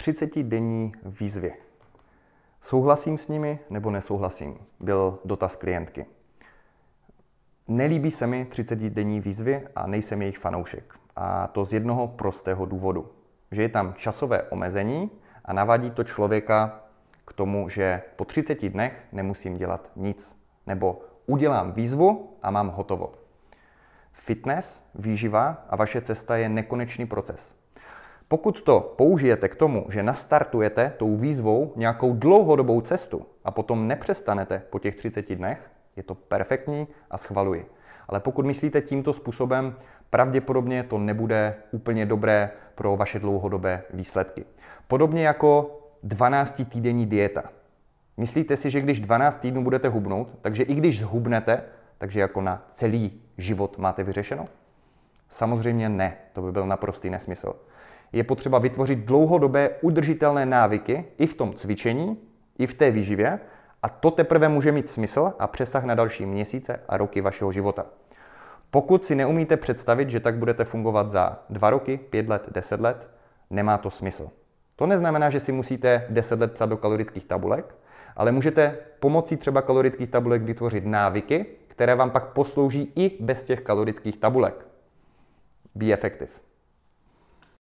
30-denní výzvy. Souhlasím s nimi nebo nesouhlasím? Byl dotaz klientky. Nelíbí se mi 30-denní výzvy a nejsem jejich fanoušek. A to z jednoho prostého důvodu. Že je tam časové omezení a navádí to člověka k tomu, že po 30 dnech nemusím dělat nic. Nebo udělám výzvu a mám hotovo. Fitness, výživa a vaše cesta je nekonečný proces. Pokud to použijete k tomu, že nastartujete tou výzvou nějakou dlouhodobou cestu a potom nepřestanete po těch 30 dnech, je to perfektní a schvaluji. Ale pokud myslíte tímto způsobem, pravděpodobně to nebude úplně dobré pro vaše dlouhodobé výsledky. Podobně jako 12 týdenní dieta. Myslíte si, že když 12 týdnů budete hubnout, takže i když zhubnete, takže jako na celý život máte vyřešeno? Samozřejmě ne, to by byl naprostý nesmysl. Je potřeba vytvořit dlouhodobé udržitelné návyky i v tom cvičení, i v té výživě a to teprve může mít smysl a přesah na další měsíce a roky vašeho života. Pokud si neumíte představit, že tak budete fungovat za dva roky, pět let, deset let, nemá to smysl. To neznamená, že si musíte 10 let psat do kalorických tabulek, ale můžete pomocí třeba kalorických tabulek vytvořit návyky, které vám pak poslouží i bez těch kalorických tabulek. Be effective.